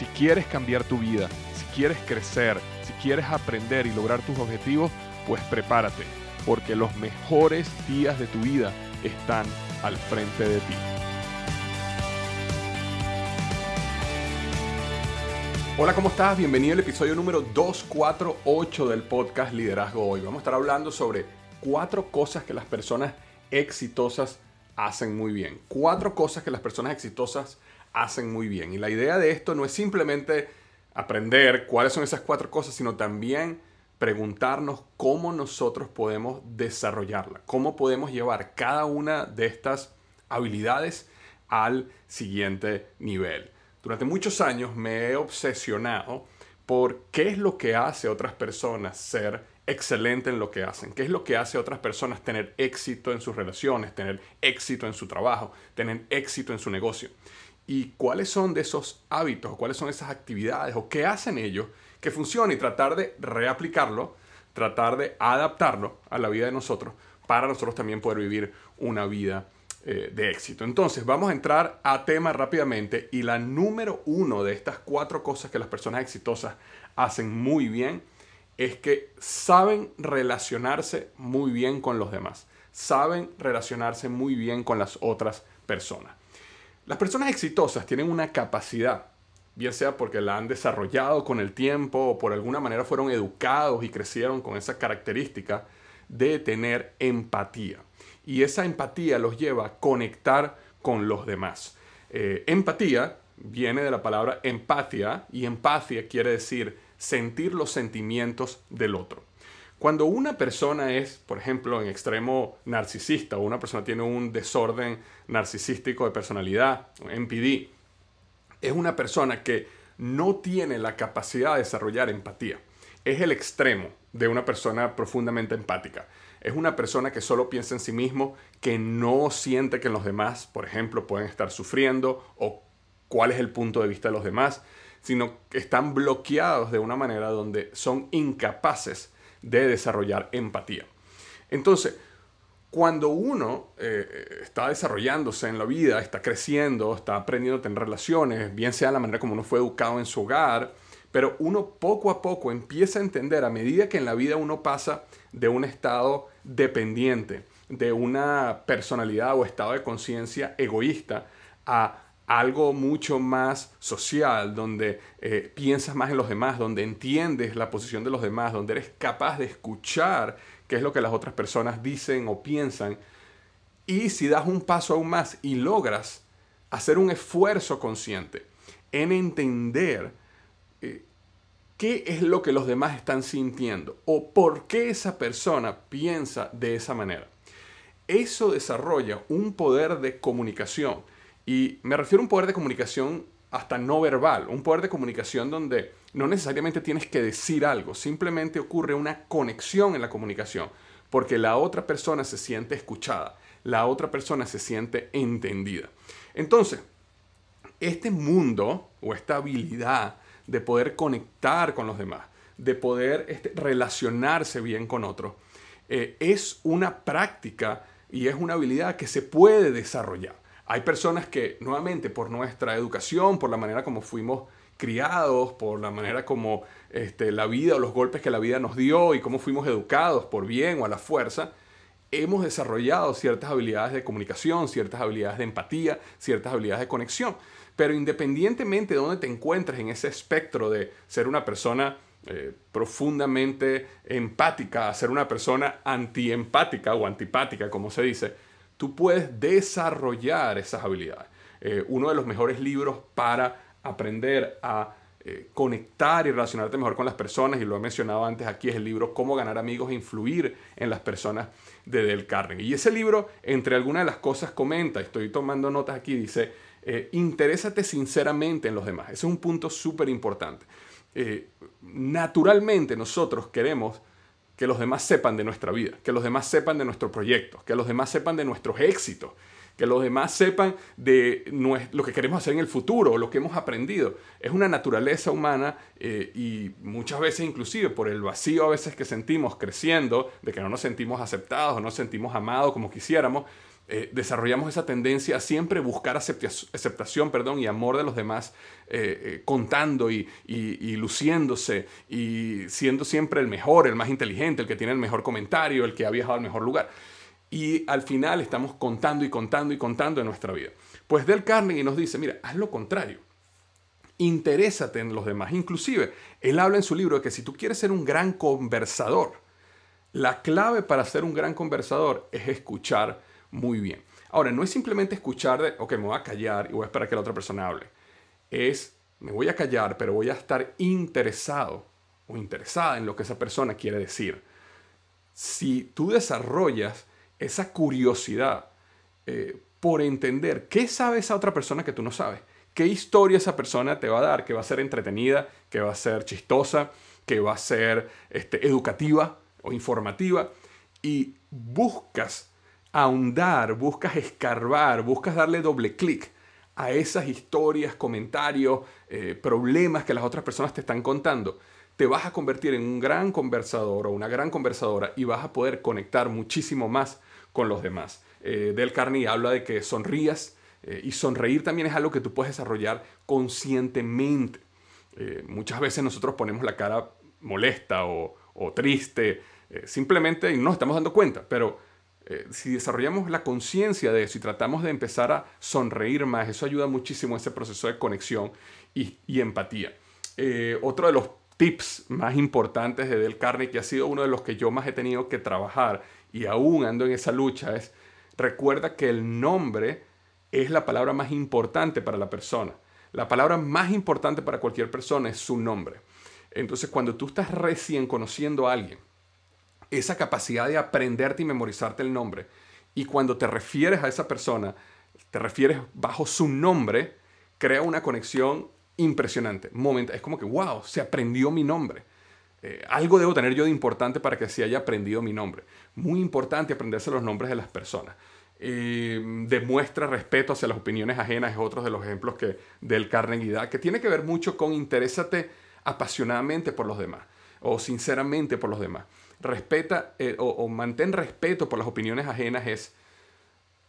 Si quieres cambiar tu vida, si quieres crecer, si quieres aprender y lograr tus objetivos, pues prepárate, porque los mejores días de tu vida están al frente de ti. Hola, ¿cómo estás? Bienvenido al episodio número 248 del podcast Liderazgo Hoy. Vamos a estar hablando sobre cuatro cosas que las personas exitosas hacen muy bien. Cuatro cosas que las personas exitosas hacen muy bien. Y la idea de esto no es simplemente aprender cuáles son esas cuatro cosas, sino también preguntarnos cómo nosotros podemos desarrollarla, cómo podemos llevar cada una de estas habilidades al siguiente nivel. Durante muchos años me he obsesionado por qué es lo que hace a otras personas ser excelente en lo que hacen, qué es lo que hace a otras personas tener éxito en sus relaciones, tener éxito en su trabajo, tener éxito en su negocio y cuáles son de esos hábitos, cuáles son esas actividades o qué hacen ellos que funcione y tratar de reaplicarlo, tratar de adaptarlo a la vida de nosotros para nosotros también poder vivir una vida eh, de éxito. Entonces vamos a entrar a tema rápidamente y la número uno de estas cuatro cosas que las personas exitosas hacen muy bien es que saben relacionarse muy bien con los demás, saben relacionarse muy bien con las otras personas. Las personas exitosas tienen una capacidad, bien sea porque la han desarrollado con el tiempo o por alguna manera fueron educados y crecieron con esa característica de tener empatía. Y esa empatía los lleva a conectar con los demás. Eh, empatía viene de la palabra empatía y empatía quiere decir sentir los sentimientos del otro. Cuando una persona es, por ejemplo, en extremo narcisista o una persona tiene un desorden narcisístico de personalidad, NPD, es una persona que no tiene la capacidad de desarrollar empatía. Es el extremo de una persona profundamente empática. Es una persona que solo piensa en sí mismo, que no siente que los demás, por ejemplo, pueden estar sufriendo o cuál es el punto de vista de los demás, sino que están bloqueados de una manera donde son incapaces de desarrollar empatía. Entonces, cuando uno eh, está desarrollándose en la vida, está creciendo, está aprendiendo a tener relaciones, bien sea la manera como uno fue educado en su hogar, pero uno poco a poco empieza a entender a medida que en la vida uno pasa de un estado dependiente, de una personalidad o estado de conciencia egoísta a algo mucho más social, donde eh, piensas más en los demás, donde entiendes la posición de los demás, donde eres capaz de escuchar qué es lo que las otras personas dicen o piensan. Y si das un paso aún más y logras hacer un esfuerzo consciente en entender eh, qué es lo que los demás están sintiendo o por qué esa persona piensa de esa manera. Eso desarrolla un poder de comunicación y me refiero a un poder de comunicación hasta no verbal, un poder de comunicación donde no necesariamente tienes que decir algo, simplemente ocurre una conexión en la comunicación, porque la otra persona se siente escuchada, la otra persona se siente entendida. Entonces, este mundo o esta habilidad de poder conectar con los demás, de poder este, relacionarse bien con otros, eh, es una práctica y es una habilidad que se puede desarrollar. Hay personas que, nuevamente, por nuestra educación, por la manera como fuimos criados, por la manera como este, la vida o los golpes que la vida nos dio y cómo fuimos educados por bien o a la fuerza, hemos desarrollado ciertas habilidades de comunicación, ciertas habilidades de empatía, ciertas habilidades de conexión. Pero independientemente de dónde te encuentres en ese espectro de ser una persona eh, profundamente empática a ser una persona antiempática o antipática, como se dice, tú puedes desarrollar esas habilidades. Eh, uno de los mejores libros para aprender a eh, conectar y relacionarte mejor con las personas, y lo he mencionado antes aquí, es el libro Cómo ganar amigos e influir en las personas de Del Carnegie. Y ese libro, entre algunas de las cosas, comenta, estoy tomando notas aquí, dice, eh, interésate sinceramente en los demás. Ese es un punto súper importante. Naturalmente nosotros queremos que los demás sepan de nuestra vida, que los demás sepan de nuestros proyectos, que los demás sepan de nuestros éxitos, que los demás sepan de lo que queremos hacer en el futuro, lo que hemos aprendido. Es una naturaleza humana eh, y muchas veces inclusive por el vacío a veces que sentimos creciendo, de que no nos sentimos aceptados o no nos sentimos amados como quisiéramos, eh, desarrollamos esa tendencia a siempre buscar aceptación perdón, y amor de los demás, eh, contando y, y, luciéndose y siendo siempre el mejor, el más inteligente, el que tiene el mejor comentario, el que ha viajado al mejor lugar y al final estamos contando y contando y contando en nuestra vida. Pues Del Carnegie nos dice, mira, haz lo contrario. Interésate en los demás. Inclusive, él habla en su libro de que si tú quieres ser un gran conversador, la clave para ser un gran conversador es escuchar muy bien. Ahora, no es simplemente escuchar de, ok, me voy a callar y voy a esperar que la otra persona hable. Es, me voy a callar, pero voy a estar interesado o interesada en lo que esa persona quiere decir. Si tú desarrollas esa curiosidad eh, por entender qué sabe esa otra persona que tú no sabes. ¿Qué historia esa persona te va a dar? Que va a ser entretenida, que va a ser chistosa, que va a ser este, educativa o informativa. Y buscas ahondar, buscas escarbar, buscas darle doble clic a esas historias, comentarios, eh, problemas que las otras personas te están contando te vas a convertir en un gran conversador o una gran conversadora y vas a poder conectar muchísimo más con los demás. Eh, Del Carney habla de que sonrías eh, y sonreír también es algo que tú puedes desarrollar conscientemente. Eh, muchas veces nosotros ponemos la cara molesta o, o triste, simplemente y no nos estamos dando cuenta, pero si desarrollamos la conciencia de eso y tratamos de empezar a sonreír más, eso ayuda muchísimo en ese proceso de conexión y, empatía. otro de los tips más importantes de Del Carnegie, que ha sido uno de los que yo más he tenido que trabajar y aún ando en esa lucha, es recuerda que el nombre es la palabra más importante para la persona. La palabra más importante para cualquier persona es su nombre. Entonces, cuando tú estás recién conociendo a alguien, esa capacidad de aprenderte y memorizarte el nombre, y cuando te refieres a esa persona, te refieres bajo su nombre, crea una conexión impresionante. Momento, es como que, wow, se aprendió mi nombre. Eh, algo debo tener yo de importante para que se haya aprendido mi nombre. Muy importante aprenderse los nombres de las personas. Demuestra respeto hacia las opiniones ajenas, es otro de los ejemplos que del Carnegie da, que tiene que ver mucho con interésate apasionadamente por los demás o sinceramente por los demás. Respeta eh, o, mantén respeto por las opiniones ajenas es,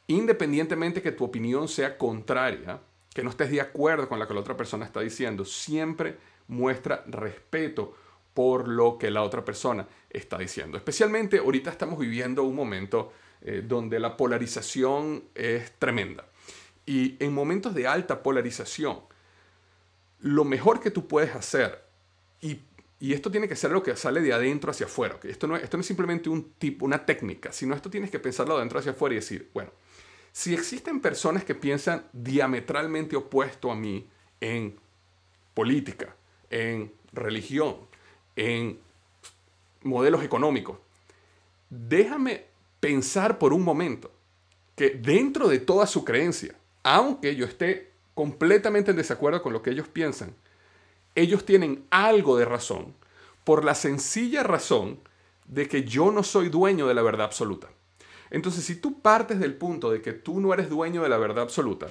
independientemente que tu opinión sea contraria, que no estés de acuerdo con lo que la otra persona está diciendo, siempre muestra respeto por lo que la otra persona está diciendo. Especialmente ahorita estamos viviendo un momento eh, donde la polarización es tremenda. Y en momentos de alta polarización, lo mejor que tú puedes hacer, y, esto tiene que ser lo que sale de adentro hacia afuera, no, esto no es simplemente un tipo, una técnica, sino esto tienes que pensarlo de adentro hacia afuera y decir, bueno, si existen personas que piensan diametralmente opuesto a mí en política, en religión, en modelos económicos, déjame pensar por un momento que dentro de toda su creencia, aunque yo esté completamente en desacuerdo con lo que ellos piensan, ellos tienen algo de razón por la sencilla razón de que yo no soy dueño de la verdad absoluta. Entonces, si tú partes del punto de que tú no eres dueño de la verdad absoluta,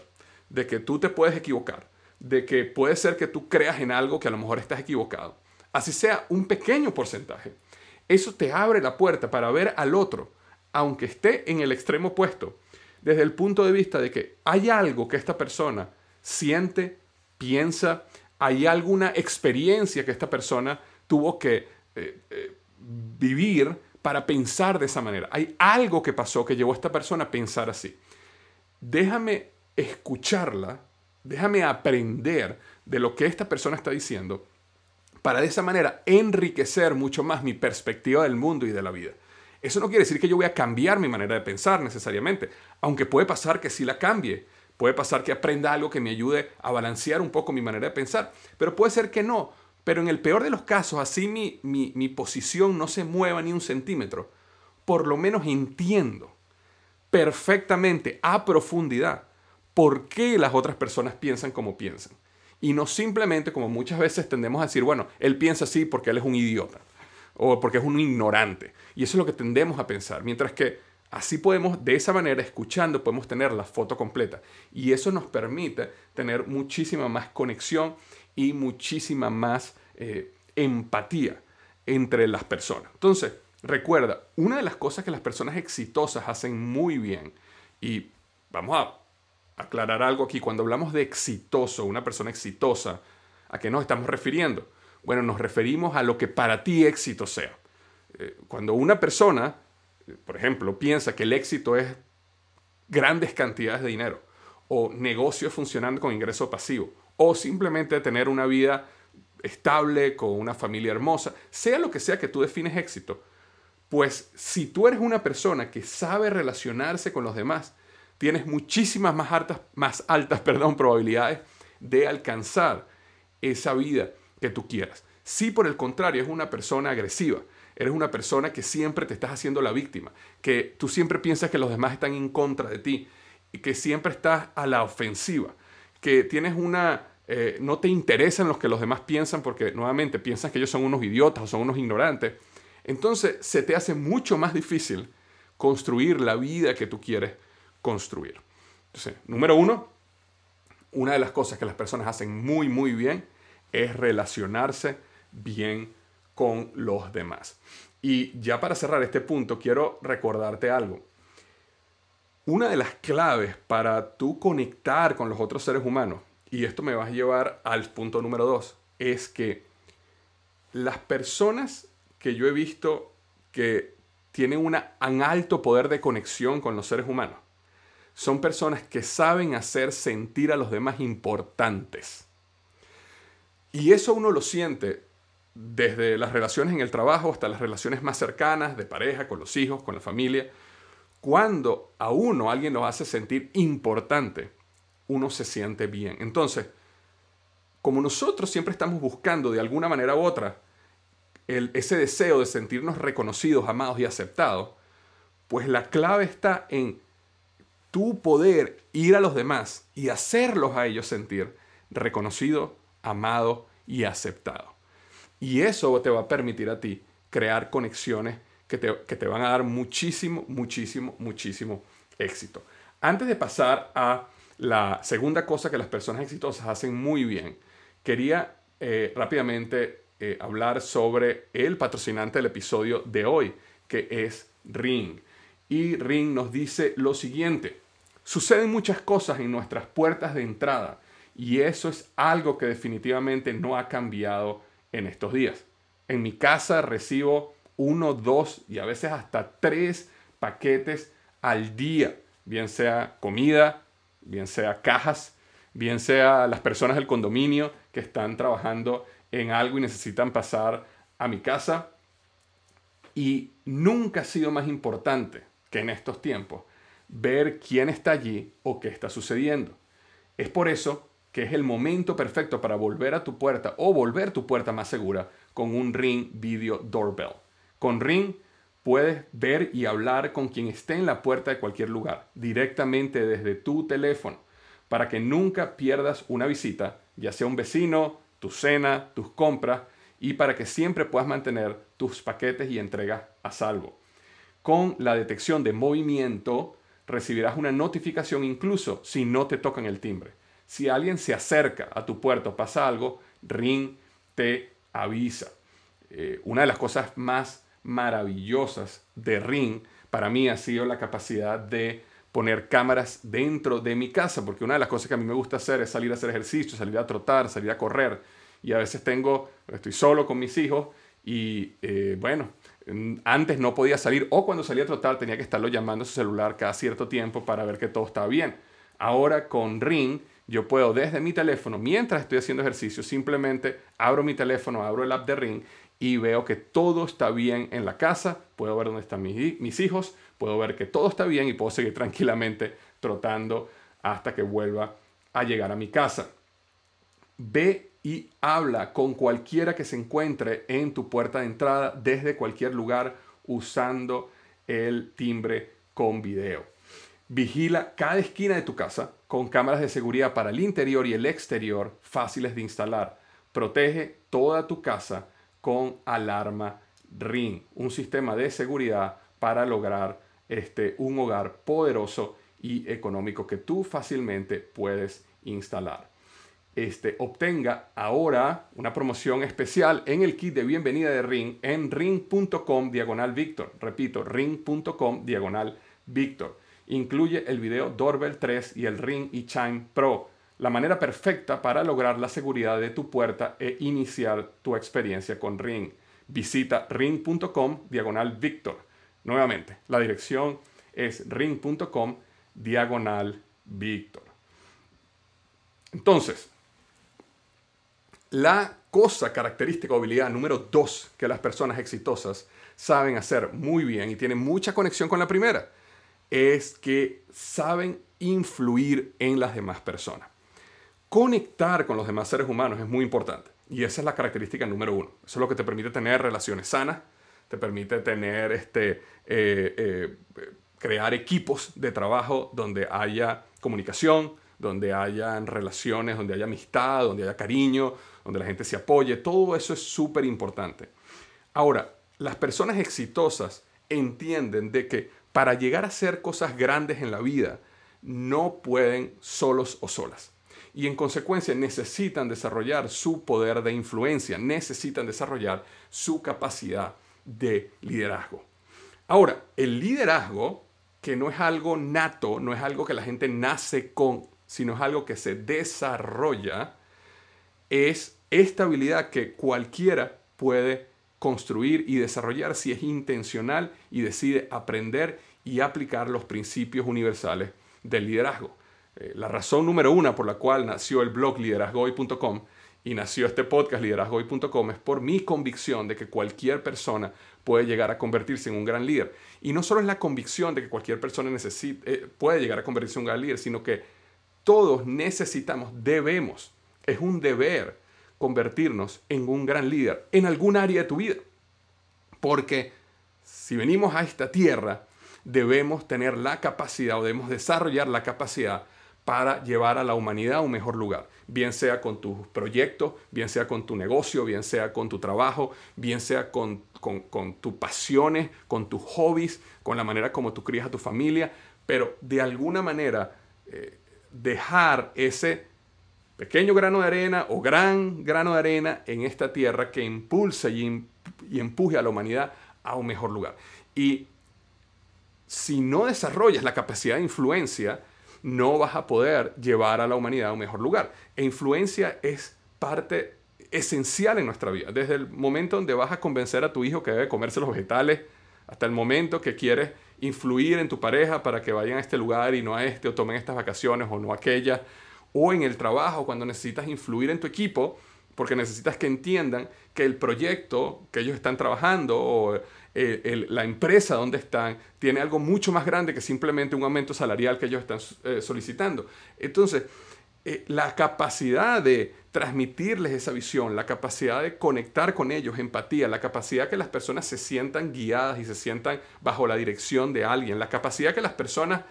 de que tú te puedes equivocar, de que puede ser que tú creas en algo que a lo mejor estás equivocado, así sea un pequeño porcentaje, eso te abre la puerta para ver al otro, aunque esté en el extremo opuesto, desde el punto de vista de que hay algo que esta persona siente, piensa, hay alguna experiencia que esta persona tuvo que eh, eh, vivir para pensar de esa manera. Hay algo que pasó que llevó a esta persona a pensar así. Déjame escucharla, déjame aprender de lo que esta persona está diciendo para de esa manera enriquecer mucho más mi perspectiva del mundo y de la vida. Eso no quiere decir que yo voy a cambiar mi manera de pensar necesariamente, aunque puede pasar que sí la cambie, Puede pasar que aprenda algo que me ayude a balancear un poco mi manera de pensar, pero puede ser que no. Pero en el peor de los casos, así mi, mi, posición no se mueva ni un centímetro, por lo menos entiendo perfectamente a profundidad por qué las otras personas piensan como piensan. Y no simplemente como muchas veces tendemos a decir, bueno, él piensa así porque él es un idiota o porque es un ignorante. Y eso es lo que tendemos a pensar. Mientras que así podemos, de esa manera, escuchando, podemos tener la foto completa. Y eso nos permite tener muchísima más conexión y muchísima más eh, empatía entre las personas. Entonces, recuerda, una de las cosas que las personas exitosas hacen muy bien, y vamos a aclarar algo aquí, cuando hablamos de exitoso, una persona exitosa, ¿a qué nos estamos refiriendo? Bueno, nos referimos a lo que para ti éxito sea. Eh, cuando una persona, por ejemplo, piensa que el éxito es grandes cantidades de dinero, o negocios funcionando con ingreso pasivo, o simplemente tener una vida estable, con una familia hermosa, sea lo que sea que tú defines éxito, pues si tú eres una persona que sabe relacionarse con los demás, tienes muchísimas más altas, más altas perdón, probabilidades de alcanzar esa vida que tú quieras. Si por el contrario es una persona agresiva, eres una persona que siempre te estás haciendo la víctima, que tú siempre piensas que los demás están en contra de ti y que siempre estás a la ofensiva, que tienes una... Eh, no te interesan los que los demás piensan porque nuevamente piensas que ellos son unos idiotas o son unos ignorantes, entonces se te hace mucho más difícil construir la vida que tú quieres construir. Entonces, número uno, una de las cosas que las personas hacen muy, muy bien es relacionarse bien con los demás. Y ya para cerrar este punto, quiero recordarte algo. Una de las claves para tú conectar con los otros seres humanos, y esto me va a llevar al punto número dos, es que las personas que yo he visto que tienen un alto poder de conexión con los seres humanos, son personas que saben hacer sentir a los demás importantes. Y eso uno lo siente desde las relaciones en el trabajo hasta las relaciones más cercanas, de pareja, con los hijos, con la familia. Cuando a uno alguien lo hace sentir importante, uno se siente bien. Entonces, como nosotros siempre estamos buscando de alguna manera u otra ese deseo de sentirnos reconocidos, amados y aceptados, pues la clave está en tu poder ir a los demás y hacerlos a ellos sentir reconocido, amado y aceptado. Y eso te va a permitir a ti crear conexiones que te, que te van a dar muchísimo, muchísimo, muchísimo éxito. Antes de pasar a la segunda cosa que las personas exitosas hacen muy bien, quería eh, rápidamente eh, hablar sobre el patrocinante del episodio de hoy, que es Ring. Y Ring nos dice lo siguiente, suceden muchas cosas en nuestras puertas de entrada y eso es algo que definitivamente no ha cambiado en estos días. En mi casa recibo uno, dos y a veces hasta tres paquetes al día, bien sea comida, bien sea cajas, bien sea las personas del condominio que están trabajando en algo y necesitan pasar a mi casa. Y nunca ha sido más importante que en estos tiempos ver quién está allí o qué está sucediendo. Es por eso que es el momento perfecto para volver a tu puerta o volver tu puerta más segura con un Ring Video Doorbell. Con Ring puedes ver y hablar con quien esté en la puerta de cualquier lugar, directamente desde tu teléfono, para que nunca pierdas una visita, ya sea un vecino, tu cena, tus compras, y para que siempre puedas mantener tus paquetes y entregas a salvo. Con la detección de movimiento, recibirás una notificación incluso si no te tocan el timbre. Si alguien se acerca a tu puerto, pasa algo, Ring te avisa. Eh, una de las cosas más maravillosas de Ring para mí ha sido la capacidad de poner cámaras dentro de mi casa, porque una de las cosas que a mí me gusta hacer es salir a hacer ejercicio, salir a trotar, salir a correr. Y a veces tengo, estoy solo con mis hijos y eh, bueno, antes no podía salir o cuando salía a trotar tenía que estarlo llamando a su celular cada cierto tiempo para ver que todo estaba bien. Ahora con Ring yo puedo desde mi teléfono, mientras estoy haciendo ejercicio, simplemente abro mi teléfono, abro el app de Ring y veo que todo está bien en la casa, puedo ver dónde están mis, hijos, puedo ver que todo está bien y puedo seguir tranquilamente trotando hasta que vuelva a llegar a mi casa. Ve y habla con cualquiera que se encuentre en tu puerta de entrada desde cualquier lugar usando el timbre con video. Vigila cada esquina de tu casa con cámaras de seguridad para el interior y el exterior fáciles de instalar. Protege toda tu casa con alarma Ring, un sistema de seguridad para lograr este, un hogar poderoso y económico que tú fácilmente puedes instalar. Este, obtenga ahora una promoción especial en el kit de bienvenida de Ring en ring.com diagonal Victor. Repito, ring.com diagonal Victor. Incluye el video Doorbell 3 y el Ring y Chime Pro, la manera perfecta para lograr la seguridad de tu puerta e iniciar tu experiencia con Ring. Visita ring.com diagonal Victor. Nuevamente, la dirección es ring.com diagonal Victor. Entonces, la cosa característica o habilidad número dos que las personas exitosas saben hacer muy bien y tienen mucha conexión con la primera es que saben influir en las demás personas. Conectar con los demás seres humanos es muy importante y esa es la característica número uno. Eso es lo que te permite tener relaciones sanas, te permite tener este, eh, eh, crear equipos de trabajo donde haya comunicación, donde haya relaciones, donde haya amistad, donde haya cariño, donde la gente se apoye. Todo eso es súper importante. Ahora, las personas exitosas entienden de que para llegar a hacer cosas grandes en la vida, no pueden solos o solas. Y en consecuencia necesitan desarrollar su poder de influencia, necesitan desarrollar su capacidad de liderazgo. Ahora, el liderazgo, que no es algo nato, no es algo que la gente nace con, sino es algo que se desarrolla, es esta habilidad que cualquiera puede construir y desarrollar si es intencional y decide aprender y aplicar los principios universales del liderazgo. Eh, la razón número una por la cual nació el blog liderazgoy.com y nació este podcast liderazgoy.com es por mi convicción de que cualquier persona puede llegar a convertirse en un gran líder. Y no solo es la convicción de que cualquier persona eh, puede llegar a convertirse en un gran líder, sino que todos necesitamos, debemos, es un deber convertirnos en un gran líder en algún área de tu vida. Porque si venimos a esta tierra, debemos tener la capacidad o debemos desarrollar la capacidad para llevar a la humanidad a un mejor lugar, bien sea con tus proyectos, bien sea con tu negocio, bien sea con tu trabajo, bien sea con, tus pasiones, con tus hobbies, con la manera como tú crías a tu familia, pero de alguna manera eh, dejar ese pequeño grano de arena o gran grano de arena en esta tierra que impulse y, empuje a la humanidad a un mejor lugar. Y si no desarrollas la capacidad de influencia, no vas a poder llevar a la humanidad a un mejor lugar. E influencia es parte esencial en nuestra vida. Desde el momento donde vas a convencer a tu hijo que debe comerse los vegetales, hasta el momento que quieres influir en tu pareja para que vayan a este lugar y no a este, o tomen estas vacaciones o no aquellas, o en el trabajo cuando necesitas influir en tu equipo, porque necesitas que entiendan que el proyecto que ellos están trabajando o eh, la empresa donde están tiene algo mucho más grande que simplemente un aumento salarial que ellos están eh, solicitando. Entonces, eh, la capacidad de transmitirles esa visión, la capacidad de conectar con ellos, empatía, la capacidad que las personas se sientan guiadas y se sientan bajo la dirección de alguien, la capacidad que las personas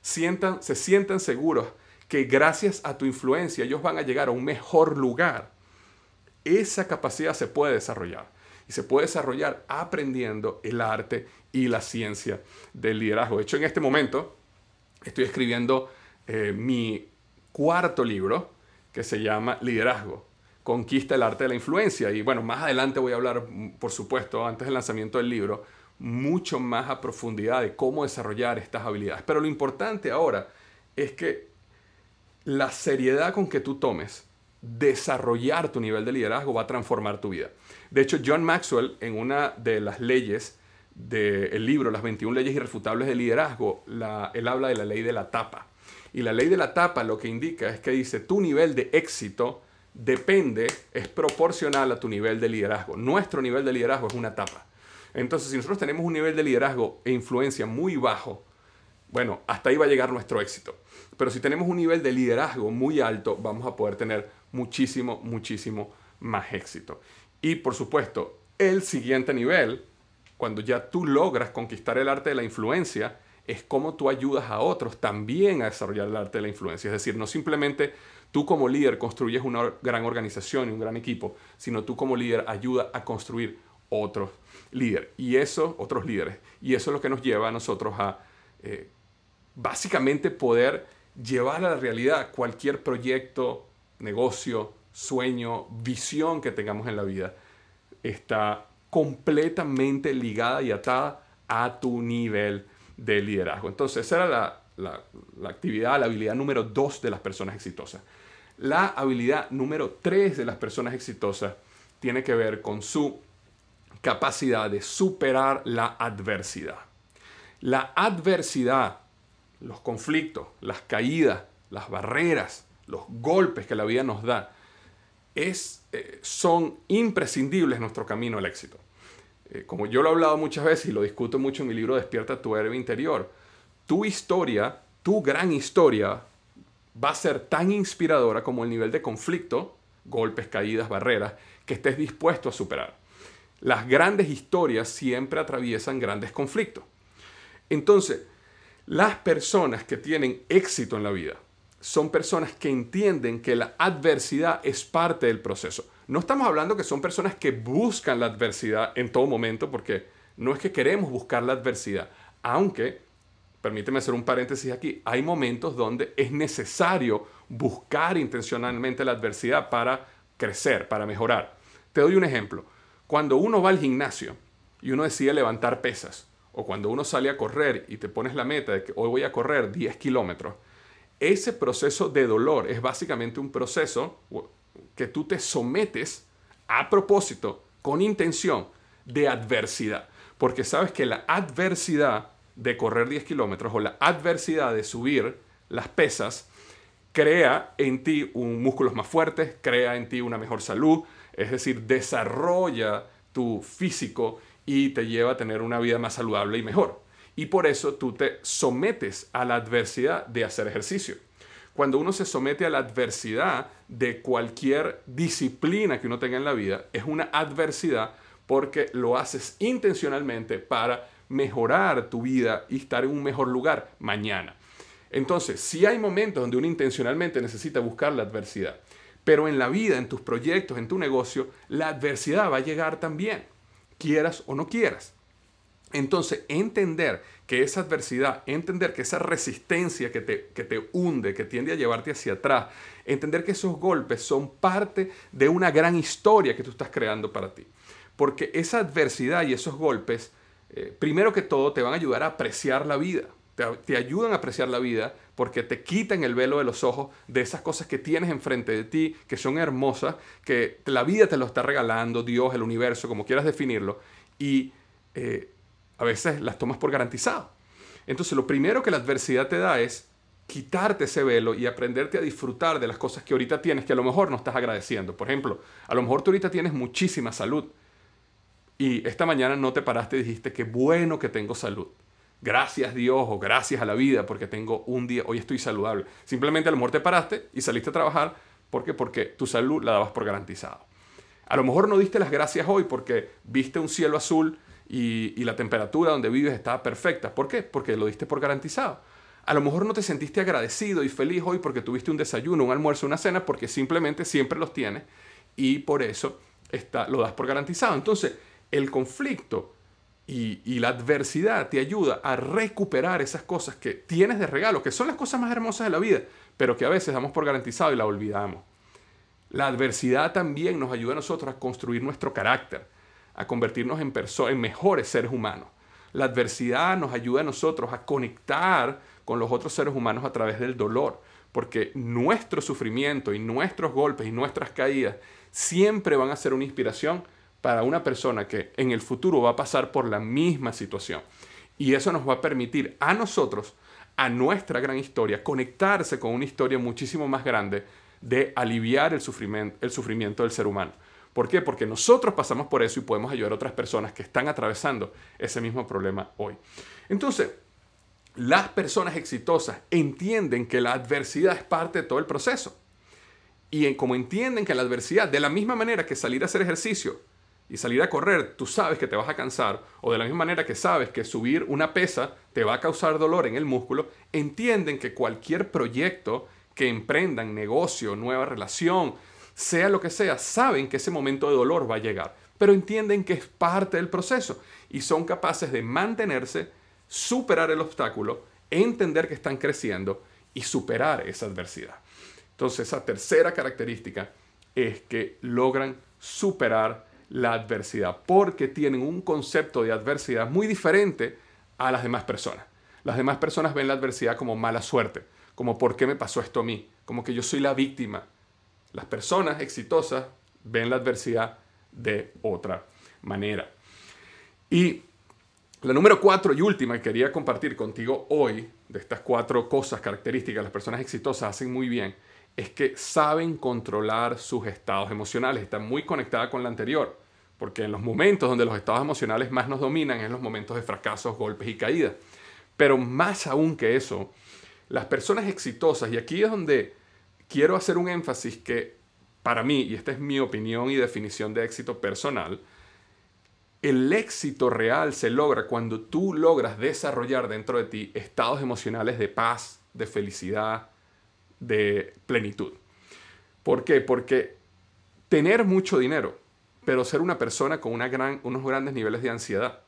sientan, se sientan seguros que gracias a tu influencia ellos van a llegar a un mejor lugar. Esa capacidad se puede desarrollar y se puede desarrollar aprendiendo el arte y la ciencia del liderazgo. De hecho, en este momento estoy escribiendo eh, mi cuarto libro que se llama Liderazgo. Conquista el arte de la influencia. Y bueno, más adelante voy a hablar, por supuesto, antes del lanzamiento del libro, mucho más a profundidad de cómo desarrollar estas habilidades. Pero lo importante ahora es que la seriedad con que tú tomes desarrollar tu nivel de liderazgo va a transformar tu vida. De hecho, John Maxwell, en una de las leyes del libro, Las 21 leyes irrefutables de liderazgo, él habla de la ley de la tapa. Y la ley de la tapa lo que indica es que dice, tu nivel de éxito depende, es proporcional a tu nivel de liderazgo. Nuestro nivel de liderazgo es una tapa. Entonces, si nosotros tenemos un nivel de liderazgo e influencia muy bajo, bueno, hasta ahí va a llegar nuestro éxito. Pero si tenemos un nivel de liderazgo muy alto, vamos a poder tener muchísimo, muchísimo más éxito. Y por supuesto, el siguiente nivel, cuando ya tú logras conquistar el arte de la influencia, es cómo tú ayudas a otros también a desarrollar el arte de la influencia. Es decir, no simplemente tú como líder construyes una gran organización y un gran equipo, sino tú como líder ayudas a construir otros líderes. Y eso, otros líderes. Y eso es lo que nos lleva a nosotros a eh, básicamente poder llevar a la realidad cualquier proyecto, negocio, sueño, visión que tengamos en la vida. Está completamente ligada y atada a tu nivel de liderazgo. Entonces, esa era la, actividad, la habilidad número dos de las personas exitosas. La habilidad número tres de las personas exitosas tiene que ver con su capacidad de superar la adversidad. La adversidad, los conflictos, las caídas, las barreras, los golpes que la vida nos da, es, eh, son imprescindibles en nuestro camino al éxito. Eh, como yo lo he hablado muchas veces y lo discuto mucho en mi libro Despierta tu héroe interior, tu historia, tu gran historia, va a ser tan inspiradora como el nivel de conflicto, golpes, caídas, barreras, que estés dispuesto a superar. Las grandes historias siempre atraviesan grandes conflictos. Entonces, las personas que tienen éxito en la vida son personas que entienden que la adversidad es parte del proceso. No estamos hablando que son personas que buscan la adversidad en todo momento, porque no es que queremos buscar la adversidad, aunque, permíteme hacer un paréntesis aquí, hay momentos donde es necesario buscar intencionalmente la adversidad para crecer, para mejorar. Te doy un ejemplo. Cuando uno va al gimnasio y uno decide levantar pesas, o cuando uno sale a correr y te pones la meta de que hoy voy a correr 10 kilómetros, ese proceso de dolor es básicamente un proceso que tú te sometes a propósito, con intención de adversidad. Porque sabes que la adversidad de correr 10 kilómetros o la adversidad de subir las pesas crea en ti un músculos más fuertes, crea en ti una mejor salud, es decir, desarrolla tu físico y te lleva a tener una vida más saludable y mejor. Y por eso tú te sometes a la adversidad de hacer ejercicio. Cuando uno se somete a la adversidad de cualquier disciplina que uno tenga en la vida, es una adversidad porque lo haces intencionalmente para mejorar tu vida y estar en un mejor lugar mañana. Entonces, si hay momentos donde uno intencionalmente necesita buscar la adversidad, pero en la vida, en tus proyectos, en tu negocio, la adversidad va a llegar también quieras o no quieras. Entonces, entender que esa adversidad, entender que esa resistencia que te, que te hunde, que tiende a llevarte hacia atrás, entender que esos golpes son parte de una gran historia que tú estás creando para ti. Porque esa adversidad y esos golpes, eh, primero que todo, te van a ayudar a apreciar la vida. Te, ayudan a apreciar la vida porque te quitan el velo de los ojos de esas cosas que tienes enfrente de ti, que son hermosas, que la vida te lo está regalando, Dios, el universo, como quieras definirlo, y eh, a veces las tomas por garantizado. Entonces lo primero que la adversidad te da es quitarte ese velo y aprenderte a disfrutar de las cosas que ahorita tienes, que a lo mejor no estás agradeciendo. Por ejemplo, a lo mejor tú ahorita tienes muchísima salud y esta mañana no te paraste y dijiste, qué bueno que tengo salud gracias Dios o gracias a la vida porque tengo un día, hoy estoy saludable. Simplemente a lo te paraste y saliste a trabajar. ¿Por qué? Porque tu salud la dabas por garantizado. A lo mejor no diste las gracias hoy porque viste un cielo azul y, y la temperatura donde vives estaba perfecta. ¿Por qué? Porque lo diste por garantizado. A lo mejor no te sentiste agradecido y feliz hoy porque tuviste un desayuno, un almuerzo, una cena, porque simplemente siempre los tienes y por eso está, lo das por garantizado. Entonces, el conflicto y, la adversidad te ayuda a recuperar esas cosas que tienes de regalo, que son las cosas más hermosas de la vida, pero que a veces damos por garantizado y la olvidamos. La adversidad también nos ayuda a nosotros a construir nuestro carácter, a convertirnos en, en mejores seres humanos. La adversidad nos ayuda a nosotros a conectar con los otros seres humanos a través del dolor, porque nuestro sufrimiento y nuestros golpes y nuestras caídas siempre van a ser una inspiración para una persona que en el futuro va a pasar por la misma situación. Y eso nos va a permitir a nosotros, a nuestra gran historia, conectarse con una historia muchísimo más grande de aliviar el sufrimiento, el sufrimiento del ser humano. ¿Por qué? Porque nosotros pasamos por eso y podemos ayudar a otras personas que están atravesando ese mismo problema hoy. Entonces, las personas exitosas entienden que la adversidad es parte de todo el proceso. Y como entienden que la adversidad, de la misma manera que salir a hacer ejercicio y salir a correr, tú sabes que te vas a cansar, o de la misma manera que sabes que subir una pesa te va a causar dolor en el músculo, entienden que cualquier proyecto que emprendan, negocio, nueva relación, sea lo que sea, saben que ese momento de dolor va a llegar, pero entienden que es parte del proceso y son capaces de mantenerse, superar el obstáculo, entender que están creciendo y superar esa adversidad. Entonces, esa tercera característica es que logran superar la adversidad porque tienen un concepto de adversidad muy diferente a las demás personas. Las demás personas ven la adversidad como mala suerte, como por qué me pasó esto a mí, como que yo soy la víctima. Las personas exitosas ven la adversidad de otra manera. Y la número cuatro y última que quería compartir contigo hoy, de estas cuatro cosas características las personas exitosas hacen muy bien, es que saben controlar sus estados emocionales. Está muy conectada con la anterior, porque en los momentos donde los estados emocionales más nos dominan es en los momentos de fracasos, golpes y caídas. Pero más aún que eso, las personas exitosas, y aquí es donde quiero hacer un énfasis que para mí, y esta es mi opinión y definición de éxito personal, el éxito real se logra cuando tú logras desarrollar dentro de ti estados emocionales de paz, de felicidad, de plenitud. ¿Por qué? Porque tener mucho dinero, pero ser una persona con unos grandes niveles de ansiedad,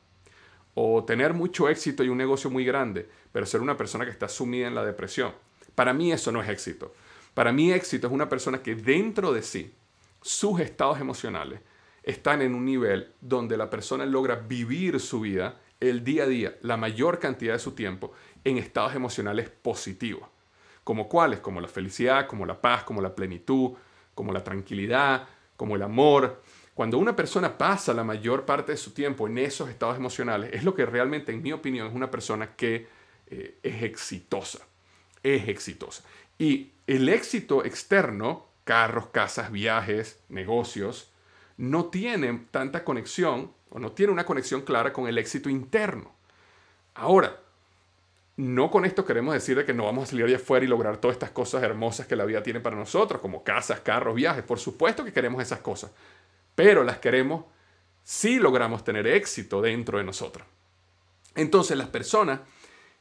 o tener mucho éxito y un negocio muy grande, pero ser una persona que está sumida en la depresión, para mí eso no es éxito. Para mí éxito es una persona que dentro de sí, sus estados emocionales, están en un nivel donde la persona logra vivir su vida el día a día, la mayor cantidad de su tiempo, en estados emocionales positivos como cuáles, como la felicidad, como la paz, como la plenitud, como la tranquilidad, como el amor. Cuando una persona pasa la mayor parte de su tiempo en esos estados emocionales, es lo que realmente, en mi opinión, es una persona que eh, es exitosa. Es exitosa. Y el éxito externo, carros, casas, viajes, negocios, no tiene tanta conexión o no tiene una conexión clara con el éxito interno. Ahora, no con esto queremos decir que no vamos a salir allá afuera y lograr todas estas cosas hermosas que la vida tiene para nosotros, como casas, carros, viajes. Por supuesto que queremos esas cosas, pero las queremos si logramos tener éxito dentro de nosotros. Entonces las personas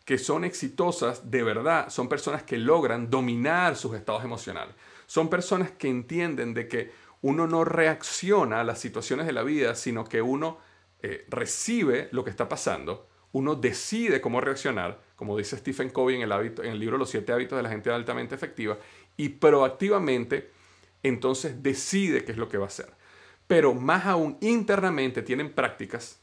que son exitosas de verdad son personas que logran dominar sus estados emocionales. Son personas que entienden de que uno no reacciona a las situaciones de la vida, sino que uno eh, recibe lo que está pasando, uno decide cómo reaccionar como dice Stephen Covey en el, libro Los siete hábitos de la gente altamente efectiva, y proactivamente entonces decide qué es lo que va a hacer. Pero más aún internamente tienen prácticas,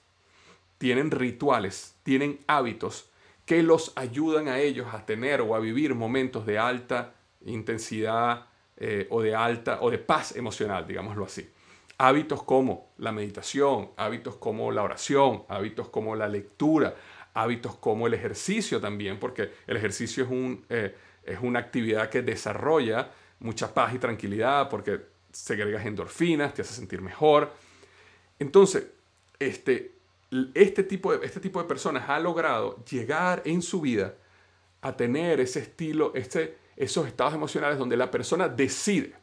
tienen rituales, tienen hábitos que los ayudan a ellos a tener o a vivir momentos de alta intensidad eh, o de alta o de paz emocional, digámoslo así. Hábitos como la meditación, hábitos como la oración, hábitos como la lectura, hábitos como el ejercicio también, porque el ejercicio es, un, eh, es una actividad que desarrolla mucha paz y tranquilidad porque segregas endorfinas, te hace sentir mejor. Entonces, este, este, tipo de, este tipo de personas ha logrado llegar en su vida a tener ese estilo, este, esos estados emocionales donde la persona decide,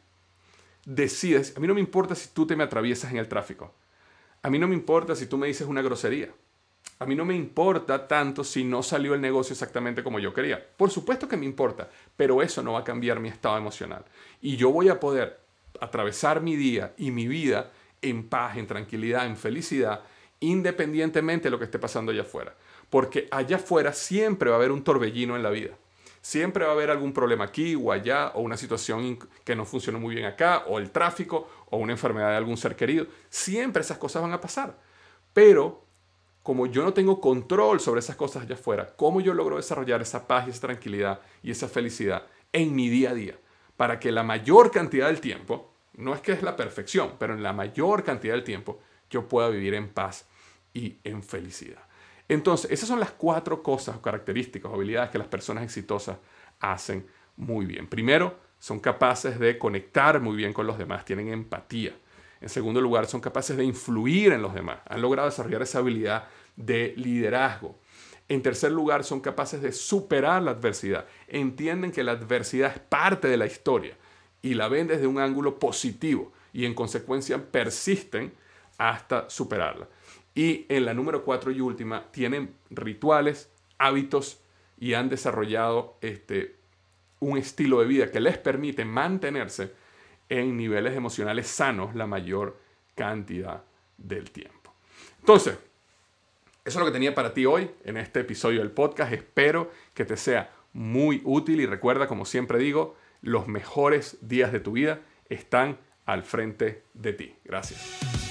decide, a mí no me importa si tú te me atraviesas en el tráfico, a mí no me importa si tú me dices una grosería, a mí no me importa tanto si no salió el negocio exactamente como yo quería. Por supuesto que me importa, pero eso no va a cambiar mi estado emocional. Y yo voy a poder atravesar mi día y mi vida en paz, en tranquilidad, en felicidad, independientemente de lo que esté pasando allá afuera. Porque allá afuera siempre va a haber un torbellino en la vida. Siempre va a haber algún problema aquí o allá, o una situación que no funciona muy bien acá, o el tráfico, o una enfermedad de algún ser querido. Siempre esas cosas van a pasar. Pero como yo no tengo control sobre esas cosas allá afuera, ¿cómo yo logro desarrollar esa paz y esa tranquilidad y esa felicidad en mi día a día? Para que la mayor cantidad del tiempo, no es que es la perfección, pero en la mayor cantidad del tiempo yo pueda vivir en paz y en felicidad. Entonces, esas son las cuatro cosas o características o habilidades que las personas exitosas hacen muy bien. Primero, son capaces de conectar muy bien con los demás, tienen empatía. En segundo lugar, son capaces de influir en los demás. Han logrado desarrollar esa habilidad de liderazgo. En tercer lugar, son capaces de superar la adversidad. Entienden que la adversidad es parte de la historia y la ven desde un ángulo positivo y en consecuencia persisten hasta superarla. Y en la número cuatro y última, tienen rituales, hábitos y han desarrollado este, un estilo de vida que les permite mantenerse en niveles emocionales sanos la mayor cantidad del tiempo. Entonces, eso es lo que tenía para ti hoy en este episodio del podcast. Espero que te sea muy útil y recuerda, como siempre digo, los mejores días de tu vida están al frente de ti. Gracias.